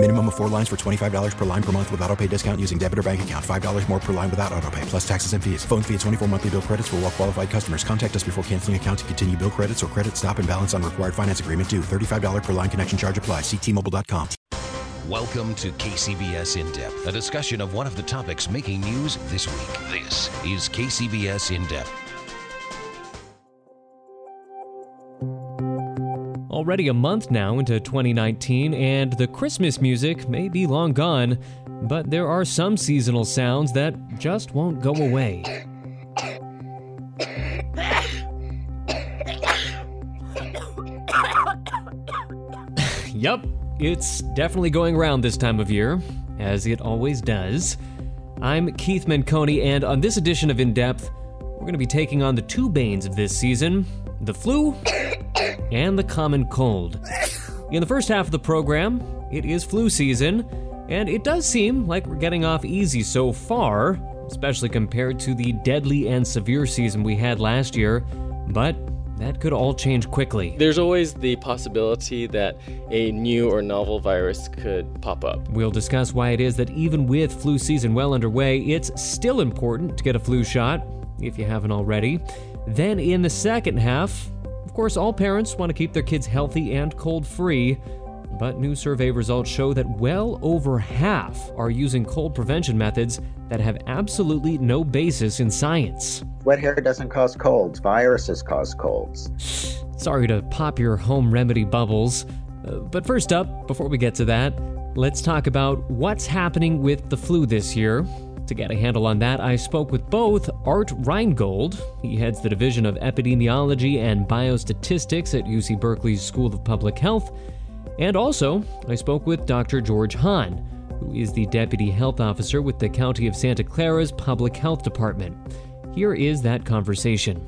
Minimum of four lines for $25 per line per month with auto pay discount using debit or bank account. $5 more per line without auto pay, plus taxes and fees. Phone fee at 24 monthly bill credits for all well qualified customers. Contact us before canceling account to continue bill credits or credit stop and balance on required finance agreement due. $35 per line connection charge apply. Ctmobile.com. Welcome to KCBS In Depth, a discussion of one of the topics making news this week. This is KCBS In Depth. Already a month now into 2019, and the Christmas music may be long gone, but there are some seasonal sounds that just won't go away. yup, it's definitely going around this time of year, as it always does. I'm Keith Menconi, and on this edition of In Depth, we're going to be taking on the two banes of this season the flu and the common cold. In the first half of the program, it is flu season, and it does seem like we're getting off easy so far, especially compared to the deadly and severe season we had last year, but that could all change quickly. There's always the possibility that a new or novel virus could pop up. We'll discuss why it is that even with flu season well underway, it's still important to get a flu shot, if you haven't already. Then in the second half, of course, all parents want to keep their kids healthy and cold free, but new survey results show that well over half are using cold prevention methods that have absolutely no basis in science. Wet hair doesn't cause colds, viruses cause colds. Sorry to pop your home remedy bubbles, uh, but first up, before we get to that, let's talk about what's happening with the flu this year. To get a handle on that, I spoke with both Art Reingold, he heads the Division of Epidemiology and Biostatistics at UC Berkeley's School of Public Health, and also I spoke with Dr. George Han, who is the Deputy Health Officer with the County of Santa Clara's Public Health Department. Here is that conversation.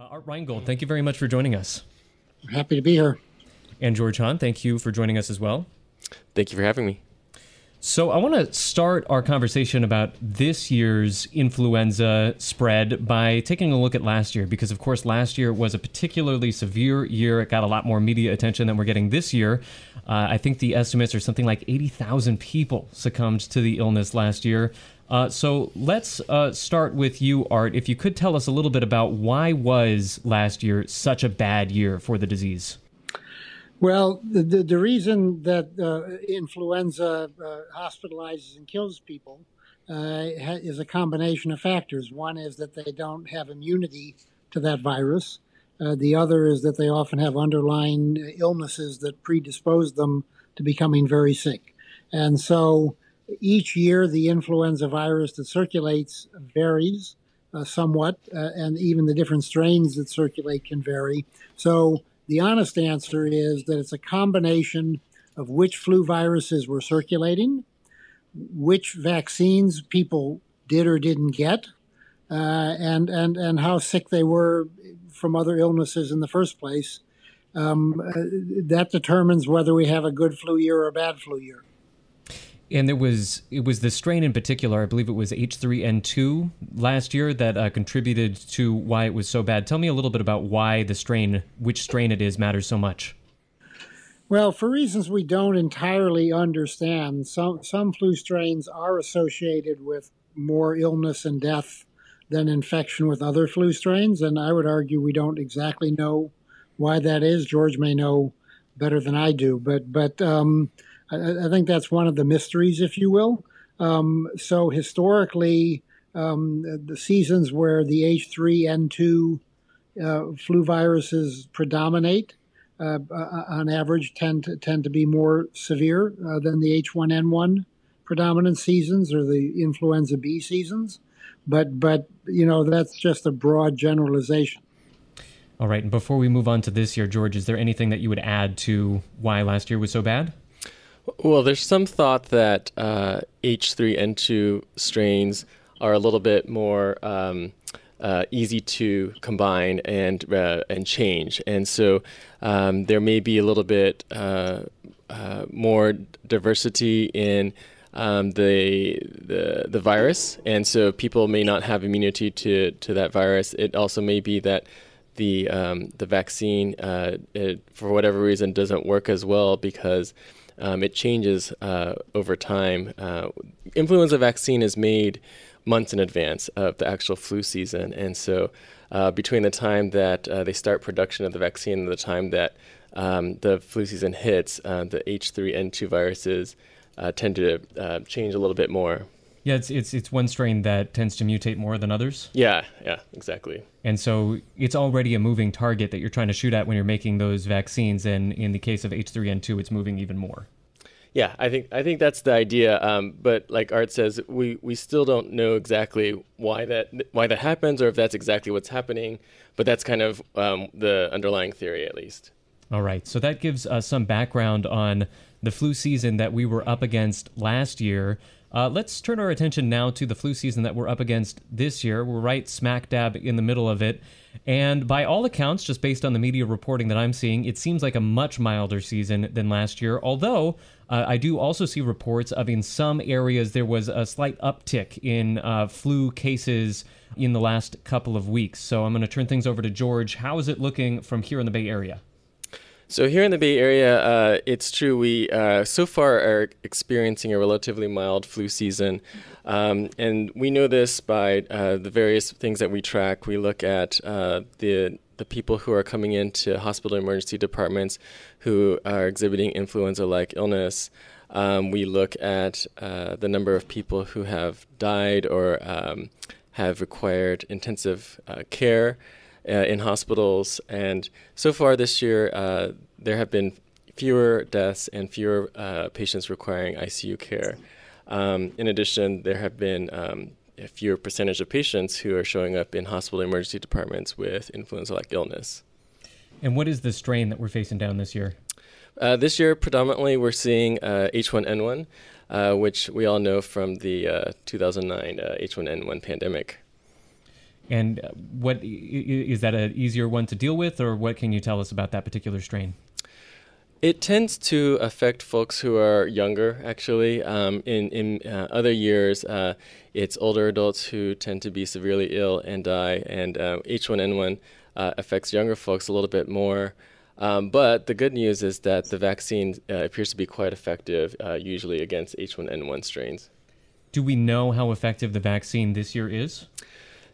Uh, Art Reingold, thank you very much for joining us. Happy to be here. And George Han, thank you for joining us as well. Thank you for having me. So, I want to start our conversation about this year's influenza spread by taking a look at last year, because, of course, last year was a particularly severe year. It got a lot more media attention than we're getting this year. Uh, I think the estimates are something like 80,000 people succumbed to the illness last year. Uh, so let's uh, start with you, Art. If you could tell us a little bit about why was last year such a bad year for the disease? Well, the, the, reason that uh, influenza uh, hospitalizes and kills people uh, is a combination of factors. One is that they don't have immunity to that virus. Uh, the other is that they often have underlying illnesses that predispose them to becoming very sick. And so each year, the influenza virus that circulates varies uh, somewhat, uh, and even the different strains that circulate can vary. So the honest answer is that it's a combination of which flu viruses were circulating, which vaccines people did or didn't get, uh, and and and how sick they were from other illnesses in the first place. Um, uh, that determines whether we have a good flu year or a bad flu year. And there was it was the strain in particular, I believe it was H3N2 last year that uh, contributed to why it was so bad. Tell me a little bit about why the strain, which strain it is, matters so much. Well, for reasons we don't entirely understand, some some flu strains are associated with more illness and death than infection with other flu strains, and I would argue we don't exactly know why that is. George may know better than I do, but but um, I, I, think that's one of the mysteries, if you will. Um, so historically, um, the seasons where the H3N2 uh, flu viruses predominate, uh, uh, on average, tend to, tend to be more severe uh, than the H1N1 predominant seasons or the influenza B seasons. But but you know that's just a broad generalization. All right. And before we move on to this year, George, is there anything that you would add to why last year was so bad? Well, there's some thought that uh, H3N2 strains are a little bit more um, uh, easy to combine and uh, and change, and so um, there may be a little bit uh, uh, more diversity in um, the, the the virus, and so people may not have immunity to to that virus. It also may be that the um, the vaccine, uh, it, for whatever reason, doesn't work as well because um, it changes uh, over time. Uh, influenza vaccine is made months in advance of the actual flu season, and so uh, between the time that uh, they start production of the vaccine and the time that um, the flu season hits, uh, the H3N2 viruses tend to change a little bit more. Yeah, it's it's it's one strain that tends to mutate more than others. Yeah, yeah, exactly. And so it's already a moving target that you're trying to shoot at when you're making those vaccines. And in the case of H3N2, it's moving even more. Yeah, I think I think that's the idea. Um, but like Art says, we, we still don't know exactly why that why that happens or if that's exactly what's happening. But that's kind of um, the underlying theory, at least. All right. So that gives us some background on the flu season that we were up against last year. Uh, let's turn our attention now to the flu season that we're up against this year. We're right smack dab in the middle of it. And by all accounts, just based on the media reporting that I'm seeing, it seems like a much milder season than last year. Although uh, I do also see reports of in some areas there was a slight uptick in uh, flu cases in the last couple of weeks. So I'm going to turn things over to George. How is it looking from here in the Bay Area? So here in the Bay Area, uh, it's true we uh, so far are experiencing a relatively mild flu season, um, and we know this by uh, the various things that we track. We look at uh, the the people who are coming into hospital emergency departments who are exhibiting influenza-like illness. Um, we look at uh, the number of people who have died or um, have required intensive uh, care in hospitals. And so far this year, uh, there have been fewer deaths and fewer uh, patients requiring ICU care. Um, in addition, there have been um, a fewer percentage of patients who are showing up in hospital emergency departments with influenza-like illness. And what is the strain that we're facing down this year? Uh, this year, predominantly, we're seeing uh, H1N1, uh, which we all know from the 2009 H1N1 pandemic. And what is that an easier one to deal with, or what can you tell us about that particular strain? It tends to affect folks who are younger, actually. Um, in in uh, other years, uh, it's older adults who tend to be severely ill and die, and uh, H1N1 uh, affects younger folks a little bit more. Um, but the good news is that the vaccine uh, appears to be quite effective, uh, usually against H1N1 strains. Do we know how effective the vaccine this year is?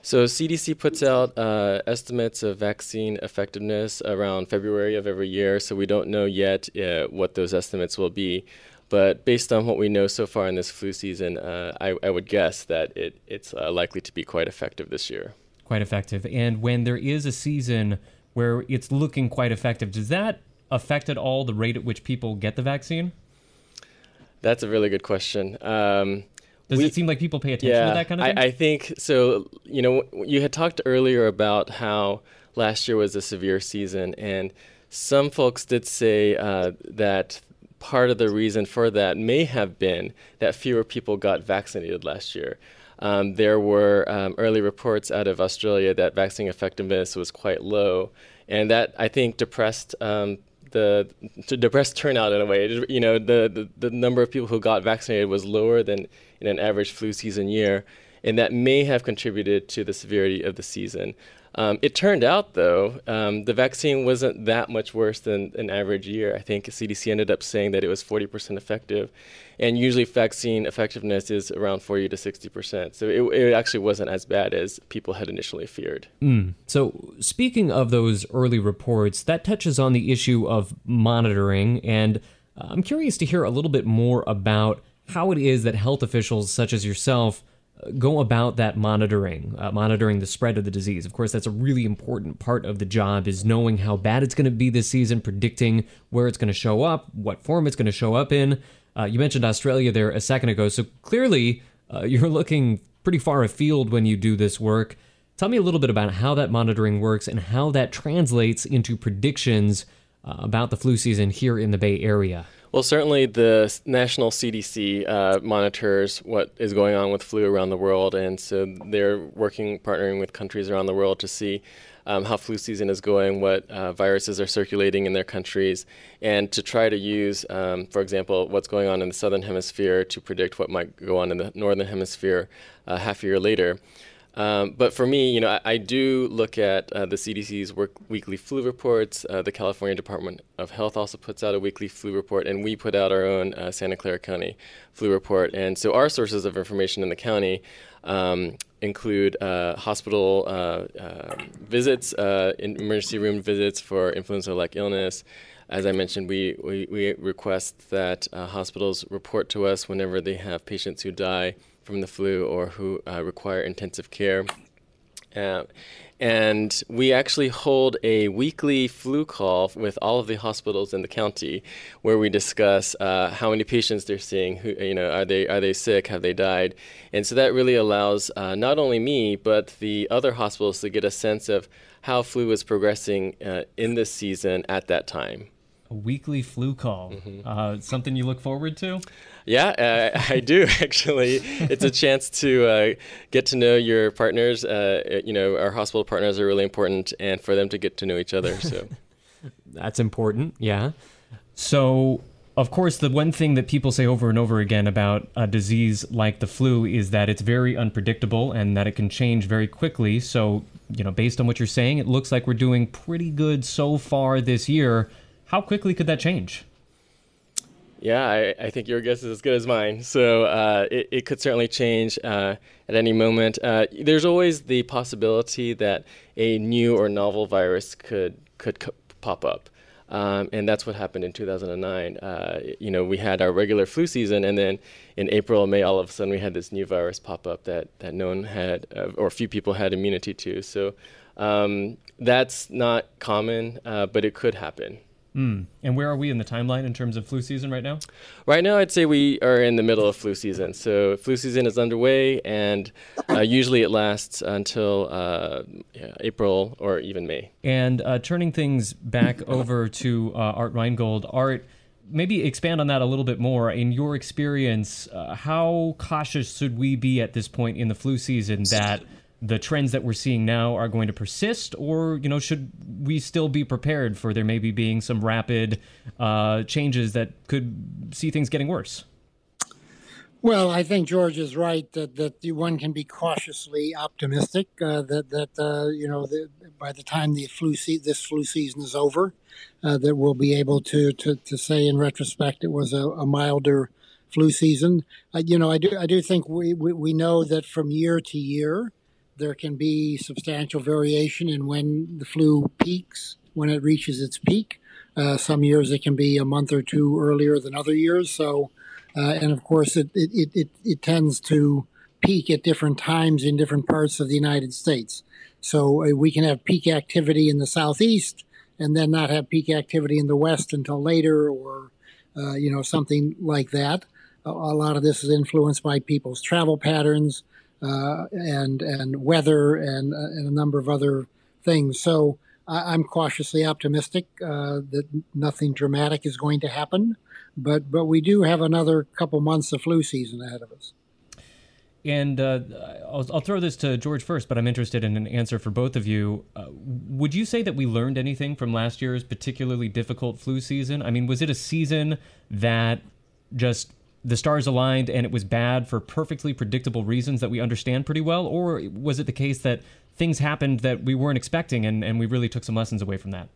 So CDC puts out uh, estimates of vaccine effectiveness around February of every year. So we don't know yet uh, what those estimates will be. But based on what we know so far in this flu season, uh, I, I, would guess that it, it's uh, likely to be quite effective this year. Quite effective. And when there is a season where it's looking quite effective, does that affect at all the rate at which people get the vaccine? That's a really good question. Um, does we, it seem like people pay attention yeah, to that kind of thing? I, I think so. You know, you had talked earlier about how last year was a severe season, and some folks did say uh, that part of the reason for that may have been that fewer people got vaccinated last year. Um, there were um, early reports out of Australia that vaccine effectiveness was quite low, and that I think depressed um, the depressed turnout in a way. You know, the, the, the number of people who got vaccinated was lower than in an average flu season year, and that may have contributed to the severity of the season. Um, it turned out, though, um, the vaccine wasn't that much worse than an average year. I think CDC ended up saying that it was 40% effective, and usually vaccine effectiveness is around 40 to 60%. So it, it actually wasn't as bad as people had initially feared. Mm. So, speaking of those early reports, that touches on the issue of monitoring, and I'm curious to hear a little bit more about how it is that health officials such as yourself uh, go about that monitoring, uh, monitoring the spread of the disease. Of course, that's a really important part of the job is knowing how bad it's going to be this season, predicting where it's going to show up, what form it's going to show up in. Uh, you mentioned Australia there a second ago, so clearly uh, you're looking pretty far afield when you do this work. Tell me a little bit about how that monitoring works and how that translates into predictions uh, about the flu season here in the Bay Area. Well, certainly the national CDC uh, monitors what is going on with flu around the world, and so they're working, partnering with countries around the world to see um, how flu season is going, what uh, viruses are circulating in their countries, and to try to use, um, for example, what's going on in the southern hemisphere to predict what might go on in the northern hemisphere uh, half a year later. Um, but for me, you know, I, I do look at uh, the CDC's work, weekly flu reports. Uh, the California Department of Health also puts out a weekly flu report, and we put out our own uh, Santa Clara County flu report. And so our sources of information in the county um, include uh, hospital uh, um, visits, uh, emergency room visits for influenza-like illness. As I mentioned, we, we, we request that hospitals report to us whenever they have patients who die from the flu or who uh, require intensive care. Uh, and we actually hold a weekly flu call with all of the hospitals in the county, where we discuss uh, how many patients they're seeing. Who, you know, are they are they sick? Have they died? And so that really allows uh, not only me but the other hospitals to get a sense of how flu is progressing uh, in this season at that time. A weekly flu call. Mm-hmm. Uh, something you look forward to? Yeah, uh, I do actually. It's a chance to uh, get to know your partners. Uh, you know, our hospital partners are really important, and for them to get to know each other. So that's important. Yeah. So. Of course, the one thing that people say over and over again about a disease like the flu is that it's very unpredictable and that it can change very quickly. So, you know, based on what you're saying, it looks like we're doing pretty good so far this year. How quickly could that change? Yeah, I, I, think your guess is as good as mine. So uh, it, it, could certainly change uh, at any moment. Uh, there's always the possibility that a new or novel virus could could co- pop up, um, and that's what happened in 2009. Uh, you know, we had our regular flu season, and then in April, May, all of a sudden we had this new virus pop up that that no one had, uh, or few people had immunity to. So um, that's not common, uh, but it could happen. Mm. And where are we in the timeline in terms of flu season right now? Right now, I'd say we are in the middle of flu season. So flu season is underway, and uh, usually it lasts until uh, yeah, April or even May. And uh, turning things back over to uh, Art Reingold, Art. Maybe expand on that a little bit more. In your experience, uh, how cautious should we be at this point in the flu season that the trends that we're seeing now are going to persist, or you know, should we still be prepared for there maybe being some rapid uh, changes that could see things getting worse? Well, I think George is right that that one can be cautiously optimistic uh, that that uh, you know by the time the flu se- this flu season is over, uh, that we'll be able to, to to say in retrospect it was a, a milder flu season. you know, I do I do think we, we we know that from year to year there can be substantial variation in when the flu peaks, when it reaches its peak. Uh, some years it can be a month or two earlier than other years. So, uh, and of course, it, it, it, it, tends to peak at different times in different parts of the United States. So uh, we can have peak activity in the southeast and then not have peak activity in the west until later, or uh, you know something like that. A, a lot of this is influenced by people's travel patterns, uh, and and weather and, uh, and a number of other things. So I, am cautiously optimistic uh, that nothing dramatic is going to happen, but but we do have another couple months of flu season ahead of us. And uh, I'll, I'll, throw this to George first, but I'm interested in an answer for both of you. Uh, would you say that we learned anything from last year's particularly difficult flu season? I mean, was it a season that just the stars aligned and it was bad for perfectly predictable reasons that we understand pretty well? Or was it the case that things happened that we weren't expecting and, and we really took some lessons away from that?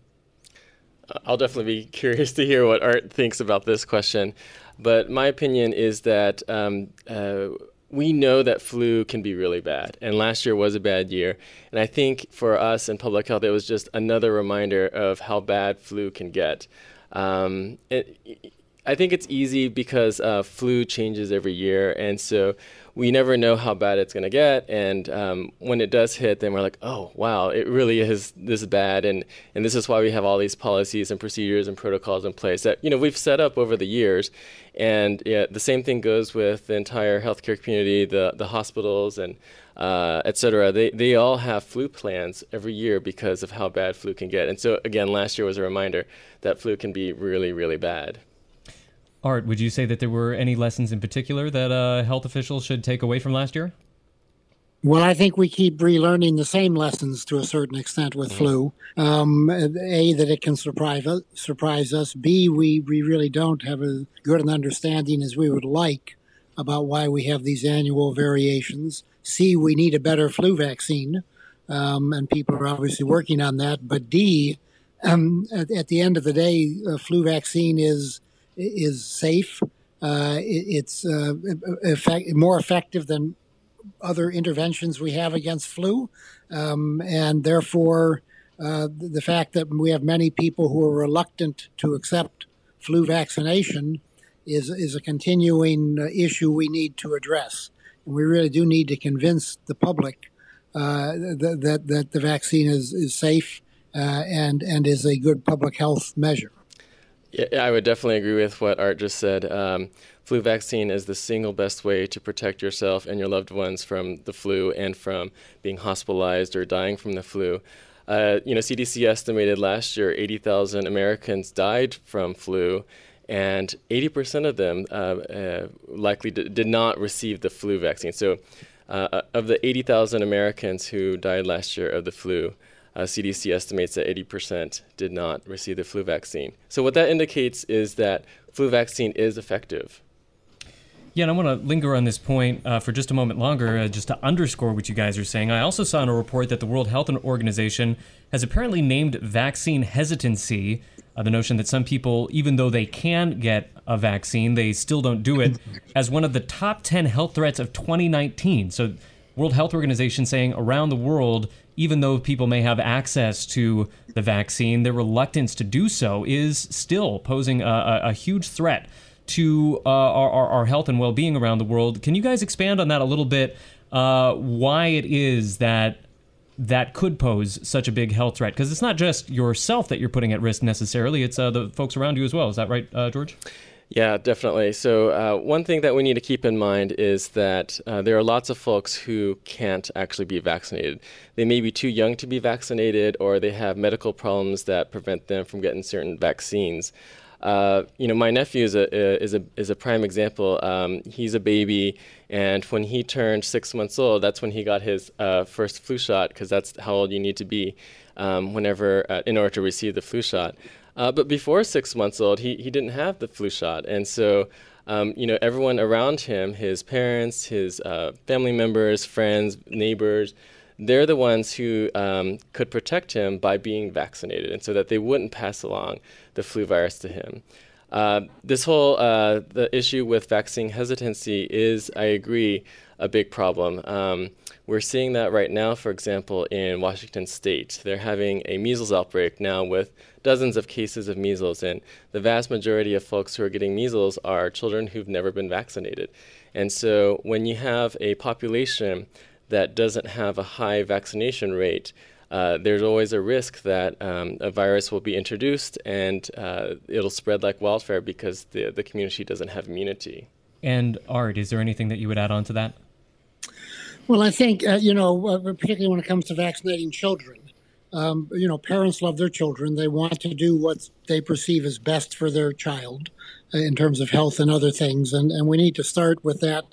I'll definitely be curious to hear what Art thinks about this question. But my opinion is that um, uh, we know that flu can be really bad, and last year was a bad year. And I think for us in public health, it was just another reminder of how bad flu can get. Um, it, I think it's easy because uh, flu changes every year, and so we never know how bad it's going to get. And um, when it does hit, then we're like, oh wow, it really is this bad, and and this is why we have all these policies and procedures and protocols in place that you know we've set up over the years. And yeah, the same thing goes with the entire healthcare community, the the hospitals and uh, et cetera. They they all have flu plans every year because of how bad flu can get. And so again, last year was a reminder that flu can be really really bad. Art, would you say that there were any lessons in particular that uh, health officials should take away from last year? Well, I think we keep relearning the same lessons to a certain extent with flu. Um, a, that it can surprise us, surprise us. B, we, we really don't have as good an understanding as we would like about why we have these annual variations. C, we need a better flu vaccine, um, and people are obviously working on that. But D, um, at, at, the end of the day, a flu vaccine is is safe. Uh, it, it's uh, effect, more effective than other interventions we have against flu, um, and therefore uh, the fact that we have many people who are reluctant to accept flu vaccination is is a continuing uh, issue we need to address, and we really do need to convince the public uh, that, that that the vaccine is is safe uh, and and is a good public health measure. Yeah, I would definitely agree with what Art just said. Um, flu vaccine is the single best way to protect yourself and your loved ones from the flu and from being hospitalized or dying from the flu. Uh, you know, CDC estimated last year 80,000 Americans died from flu, and 80% of them uh, uh, likely d- did not receive the flu vaccine. So, uh, of the 80,000 Americans who died last year of the flu, uh, CDC estimates that 80% did not receive the flu vaccine. So, what that indicates is that flu vaccine is effective. Yeah, and I want to linger on this point uh, for just a moment longer, uh, just to underscore what you guys are saying. I also saw in a report that the World Health Organization has apparently named vaccine hesitancy, uh, the notion that some people, even though they can get a vaccine, they still don't do it, as one of the top 10 health threats of 2019. So, World Health Organization saying around the world, even though people may have access to the vaccine, their reluctance to do so is still posing a, a, a huge threat to uh, our, our, health and well being around the world. Can you guys expand on that a little bit? Uh, why it is that that could pose such a big health threat? Because it's not just yourself that you're putting at risk necessarily, it's uh, the folks around you as well. Is that right, uh, George? Yeah, definitely. So, uh, one thing that we need to keep in mind is that uh, there are lots of folks who can't actually be vaccinated. They may be too young to be vaccinated, or they have medical problems that prevent them from getting certain vaccines. Uh, you know, my nephew is a is a is a prime example. Um, he's a baby, and when he turned six months old, that's when he got his uh, first flu shot because that's how old you need to be um, whenever uh, in order to receive the flu shot. Uh, but before six months old, he, he didn't have the flu shot. And so, um, you know, everyone around him, his parents, his uh, family members, friends, neighbors, they're the ones who um, could protect him by being vaccinated and so that they wouldn't pass along the flu virus to him. Uh, this whole uh, the issue with vaccine hesitancy is, I agree, a big problem. Um, we're seeing that right now, for example, in Washington State. They're having a measles outbreak now with dozens of cases of measles, and the vast majority of folks who are getting measles are children who've never been vaccinated. And so when you have a population that doesn't have a high vaccination rate, uh, there's always a risk that um, a virus will be introduced and uh, it'll spread like wildfire because the, the community doesn't have immunity. And Art, is there anything that you would add on to that? Well, I think, uh, you know, uh, particularly when it comes to vaccinating children, um, you know, parents love their children. They want to do what they perceive as best for their child uh, in terms of health and other things. And, and we need to start with that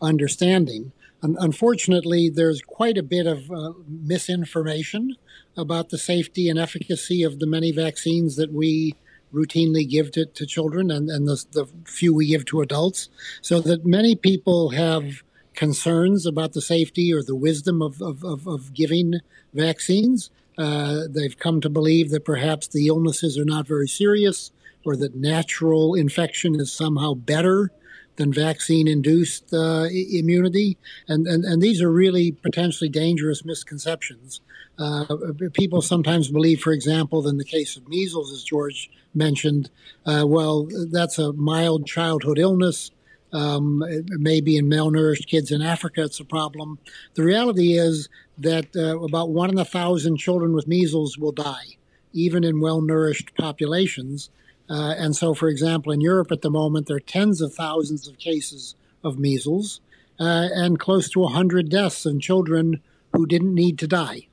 understanding. Un- unfortunately, there's quite a bit of uh, misinformation about the safety and efficacy of the many vaccines that we routinely give to, to children and, and the, the few we give to adults. So that many people have concerns about the safety or the wisdom of, of, of, of giving vaccines. Uh, they've come to believe that perhaps the illnesses are not very serious or that natural infection is somehow better than vaccine induced uh, immunity. And, and, and these are really potentially dangerous misconceptions. Uh, people sometimes believe, for example, in the case of measles, as George mentioned, uh, well, that's a mild childhood illness. Um, maybe in malnourished kids in Africa, it's a problem. The reality is that uh, about one in a thousand children with measles will die, even in well nourished populations. Uh, and so, for example, in Europe at the moment, there are tens of thousands of cases of measles uh, and close to 100 deaths in children who didn't need to die.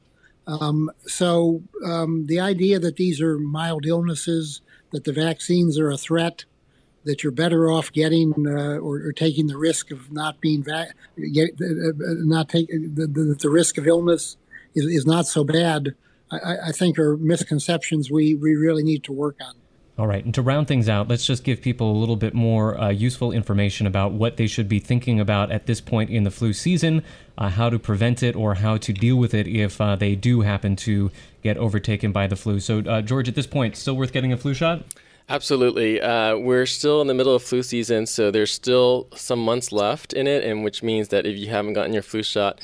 Um, so, um, the idea that these are mild illnesses, that the vaccines are a threat, that you're better off getting uh, or, or, taking the risk of not being va- get, uh, uh not taking the, the, the, risk of illness is, is not so bad. I, I think are misconceptions we, we really need to work on. All right, and to round things out, let's just give people a little bit more uh, useful information about what they should be thinking about at this point in the flu season, uh, how to prevent it, or how to deal with it if uh, they do happen to get overtaken by the flu. So, uh, George, at this point, still worth getting a flu shot? Absolutely. Uh, we're still in the middle of flu season, so there's still some months left in it, and which means that if you haven't gotten your flu shot,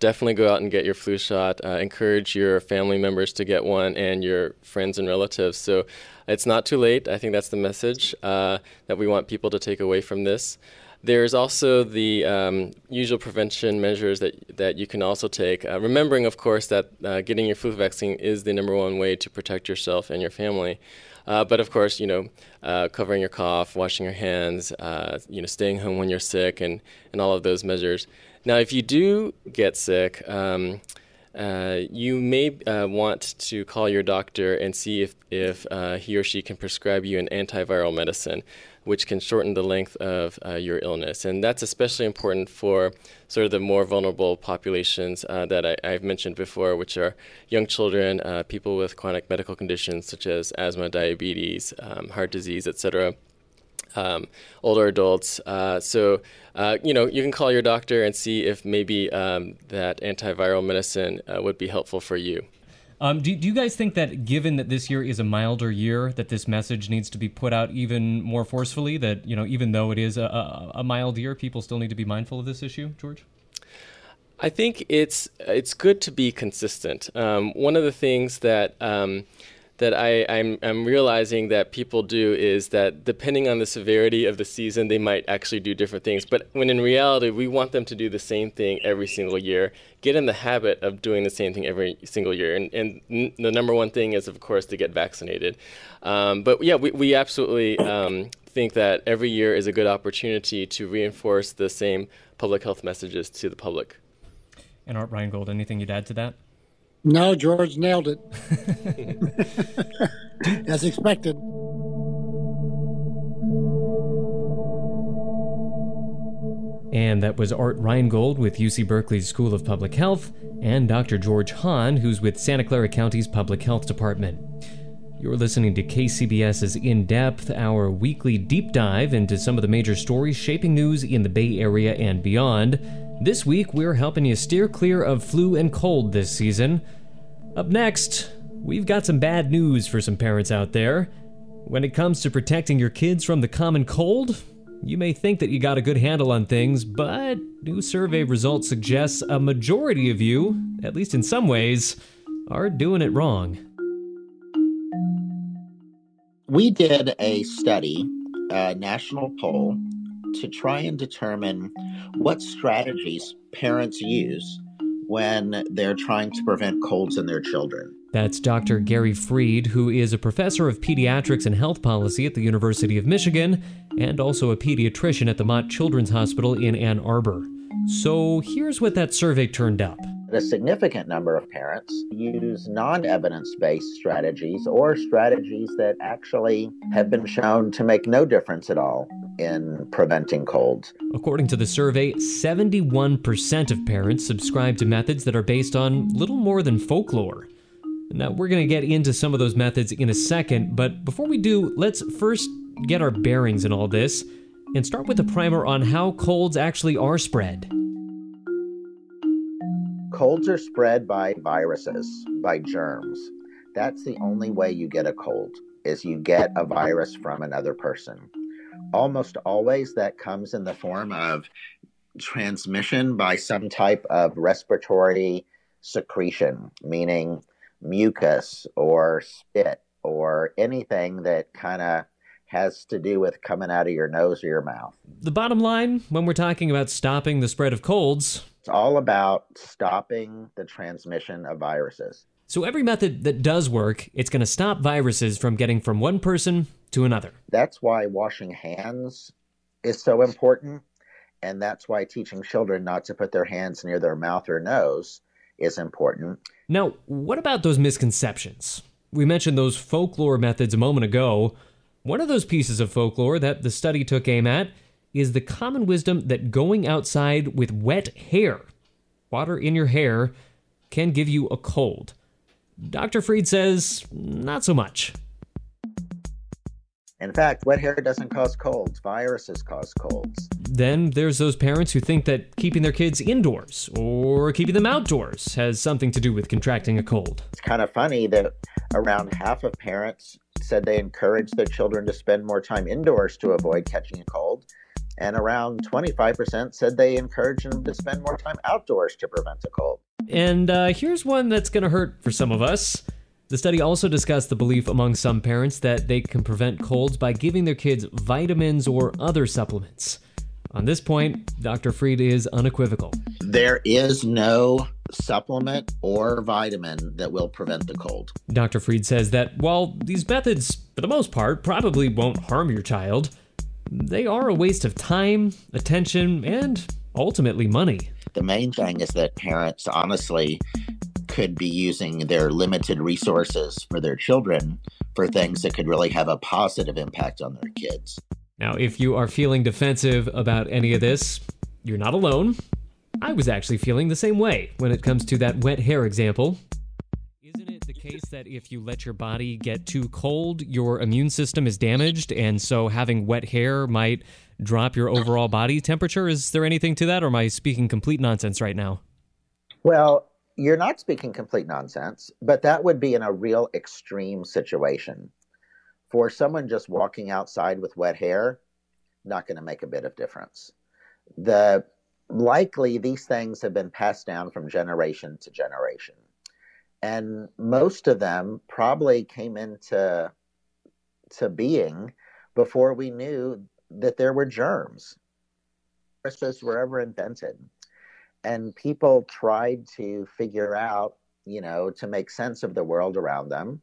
definitely go out and get your flu shot. Uh, encourage your family members to get one and your friends and relatives. So it's not too late. I think that's the message uh, that we want people to take away from this. There's also the um, usual prevention measures that, that you can also take. Uh, remembering, of course, that uh, getting your flu vaccine is the number one way to protect yourself and your family. Uh, but of course, you know, uh, covering your cough, washing your hands, uh, you know, staying home when you're sick, and, and all of those measures. Now, if you do get sick, um, uh, you may uh, want to call your doctor and see if, if uh, he or she can prescribe you an antiviral medicine, which can shorten the length of uh, your illness. And that's especially important for sort of the more vulnerable populations uh, that I, have mentioned before, which are young children, people with chronic medical conditions such as asthma, diabetes, um, heart disease, etc um, older adults. Uh, so, uh, you know, you can call your doctor and see if maybe um, that antiviral medicine uh, would be helpful for you. Um, do, do you guys think that given that this year is a milder year, that this message needs to be put out even more forcefully? That, you know, even though it is a, a, a mild year, people still need to be mindful of this issue, George? I think it's it's good to be consistent. Um, one of the things that um, that I, I'm, I'm realizing that people do is that depending on the severity of the season, they might actually do different things. But when in reality, we want them to do the same thing every single year, get in the habit of doing the same thing every single year. And, and n- the number one thing is, of course, to get vaccinated. Um, but yeah, we, we absolutely um, think that every year is a good opportunity to reinforce the same public health messages to the public. And Art Reingold, anything you'd add to that? No, George nailed it. As expected. And that was Art Reingold with UC Berkeley's School of Public Health, and Dr. George Han, who's with Santa Clara County's Public Health Department. You're listening to KCBS's In Depth, our weekly deep dive into some of the major stories shaping news in the Bay Area and beyond. This week, we're helping you steer clear of flu and cold this season. Up next, we've got some bad news for some parents out there. When it comes to protecting your kids from the common cold, you may think that you got a good handle on things, but new survey results suggest a majority of you, at least in some ways, are doing it wrong. We did a study, a national poll, to try and determine what strategies parents use when they're trying to prevent colds in their children. That's Dr. Gary Freed, who is a professor of pediatrics and health policy at the University of Michigan and also a pediatrician at the Mott Children's Hospital in Ann Arbor. So here's what that survey turned up. A significant number of parents use non evidence based strategies or strategies that actually have been shown to make no difference at all in preventing colds. According to the survey, 71% of parents subscribe to methods that are based on little more than folklore. Now, we're going to get into some of those methods in a second, but before we do, let's first get our bearings in all this and start with a primer on how colds actually are spread. Colds are spread by viruses, by germs. That's the only way you get a cold is you get a virus from another person. Almost always that comes in the form of transmission by some type of respiratory secretion, meaning mucus or spit or anything that kind of has to do with coming out of your nose or your mouth. The bottom line when we're talking about stopping the spread of colds it's all about stopping the transmission of viruses. So, every method that does work, it's going to stop viruses from getting from one person to another. That's why washing hands is so important. And that's why teaching children not to put their hands near their mouth or nose is important. Now, what about those misconceptions? We mentioned those folklore methods a moment ago. One of those pieces of folklore that the study took aim at is the common wisdom that going outside with wet hair, water in your hair, can give you a cold. Dr. Freed says not so much. In fact, wet hair doesn't cause colds. Viruses cause colds. Then there's those parents who think that keeping their kids indoors or keeping them outdoors has something to do with contracting a cold. It's kind of funny that around half of parents said they encourage their children to spend more time indoors to avoid catching a cold. And around 25% said they encourage them to spend more time outdoors to prevent a cold. And uh, here's one that's going to hurt for some of us. The study also discussed the belief among some parents that they can prevent colds by giving their kids vitamins or other supplements. On this point, Dr. Freed is unequivocal. There is no supplement or vitamin that will prevent the cold. Dr. Freed says that while these methods, for the most part, probably won't harm your child, they are a waste of time, attention, and ultimately money. The main thing is that parents honestly could be using their limited resources for their children for things that could really have a positive impact on their kids. Now, if you are feeling defensive about any of this, you're not alone. I was actually feeling the same way when it comes to that wet hair example. Case that if you let your body get too cold, your immune system is damaged, and so having wet hair might drop your overall body temperature? Is there anything to that, or am I speaking complete nonsense right now? Well, you're not speaking complete nonsense, but that would be in a real extreme situation. For someone just walking outside with wet hair, not going to make a bit of difference. The likely these things have been passed down from generation to generation. And most of them probably came into to being before we knew that there were germs. Viruses were ever invented and people tried to figure out, you know, to make sense of the world around them.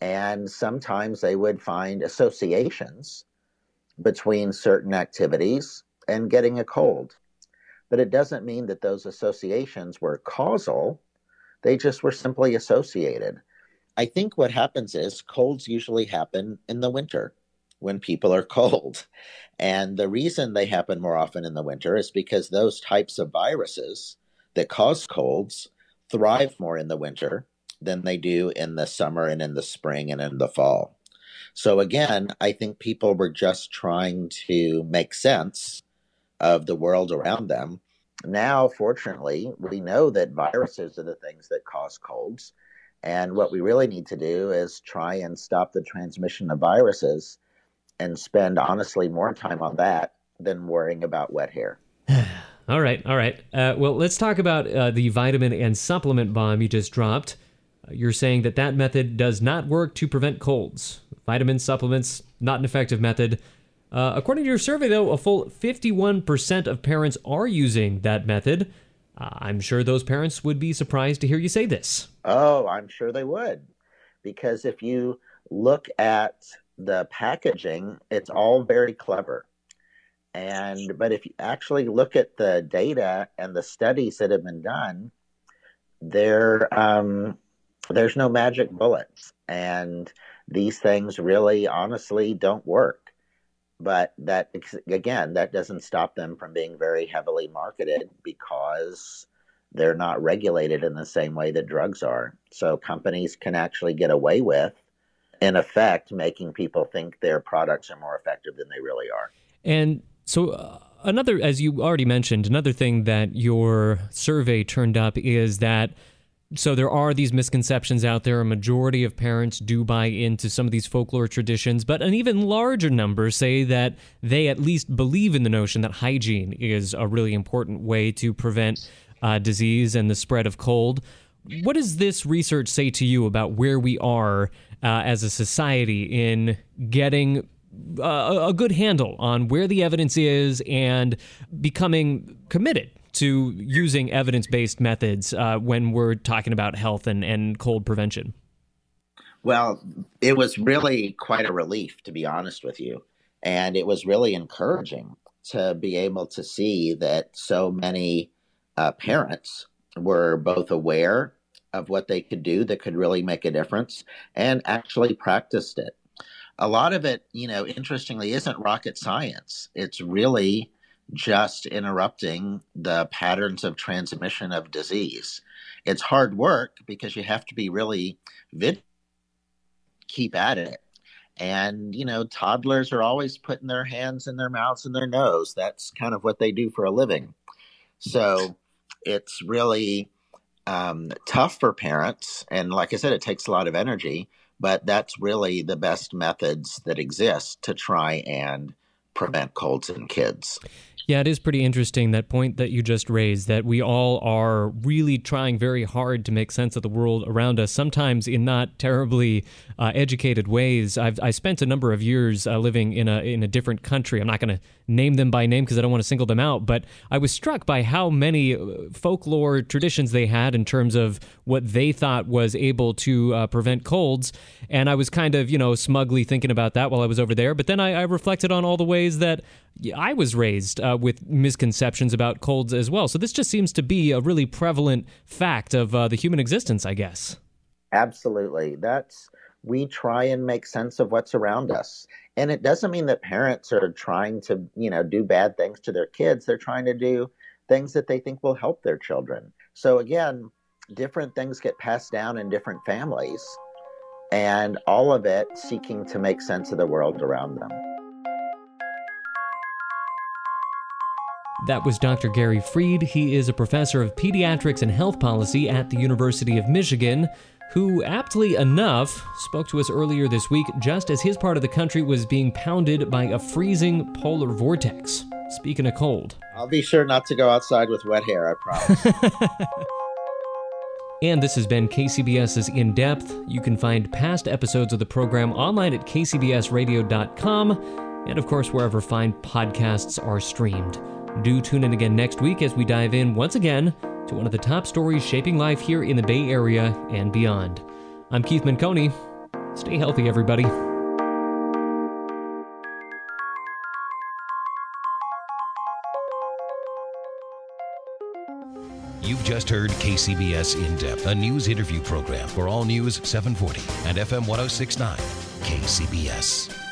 And sometimes they would find associations between certain activities and getting a cold. But it doesn't mean that those associations were causal, they just were simply associated. I think what happens is colds usually happen in the winter when people are cold. And the reason they happen more often in the winter is because those types of viruses that cause colds thrive more in the winter than they do in the summer and in the spring and in the fall. So, again, I think people were just trying to make sense of the world around them. Now, fortunately, we know that viruses are the things that cause colds. And what we really need to do is try and stop the transmission of viruses and spend honestly more time on that than worrying about wet hair. all right, all right. Uh, well, let's talk about uh, the vitamin and supplement bomb you just dropped. Uh, you're saying that that method does not work to prevent colds. Vitamin supplements, not an effective method. Uh, according to your survey, though, a full 51% of parents are using that method. Uh, I'm sure those parents would be surprised to hear you say this. Oh, I'm sure they would. Because if you look at the packaging, it's all very clever. And but if you actually look at the data and the studies that have been done, there um, there's no magic bullets, and these things really, honestly, don't work. But that again, that doesn't stop them from being very heavily marketed because they're not regulated in the same way that drugs are. So companies can actually get away with in effect making people think their products are more effective than they really are. And so, uh, another, as you already mentioned, another thing that your survey turned up is that. So there are these misconceptions out there. A majority of parents do buy into some of these folklore traditions, but an even larger number say that they at least believe in the notion that hygiene is a really important way to prevent uh, disease and the spread of cold. What does this research say to you about where we are uh, as a society in getting uh, a good handle on where the evidence is and becoming committed to using evidence based methods uh, when we're talking about health and, and cold prevention? Well, it was really quite a relief, to be honest with you. And it was really encouraging to be able to see that so many uh, parents were both aware of what they could do that could really make a difference and actually practiced it. a lot of it, you know, interestingly, isn't rocket science. It's really just interrupting the patterns of transmission of disease. It's hard work because you have to be really vid keep at it. And, you know, toddlers are always putting their hands in their mouths and their nose. That's kind of what they do for a living. So it's really um, tough for parents. And like I said, it takes a lot of energy, but that's really the best methods that exist to try and prevent colds in kids. Yeah, it is pretty interesting that point that you just raised that we all are really trying very hard to make sense of the world around us, sometimes in not terribly uh, educated ways. I've I spent a number of years uh, living in a in a different country. I'm not going to name them by name because I don't want to single them out, but I was struck by how many uh, folklore traditions they had in terms of what they thought was able to uh, prevent colds, and I was kind of you know smugly thinking about that while I was over there. But then I, I reflected on all the ways that I was raised uh, with misconceptions about colds as well. So this just seems to be a really prevalent fact of uh, the human existence, I guess. Absolutely. That's we try and make sense of what's around us. And it doesn't mean that parents are trying to, you know, do bad things to their kids. They're trying to do things that they think will help their children. So again, different things get passed down in different families and all of it seeking to make sense of the world around them. That was Dr. Gary Freed. He is a professor of pediatrics and health policy at the University of Michigan, who, aptly enough, spoke to us earlier this week just as his part of the country was being pounded by a freezing polar vortex. Speaking of cold. I'll be sure not to go outside with wet hair, I promise. And this has been KCBS's In Depth. You can find past episodes of the program online at kcbsradio.com and, of course, wherever fine podcasts are streamed. Do tune in again next week as we dive in once again to one of the top stories shaping life here in the Bay Area and beyond. I'm Keith Menconi. Stay healthy, everybody. You've just heard KCBS In Depth, a news interview program for All News 740 and FM 1069. KCBS.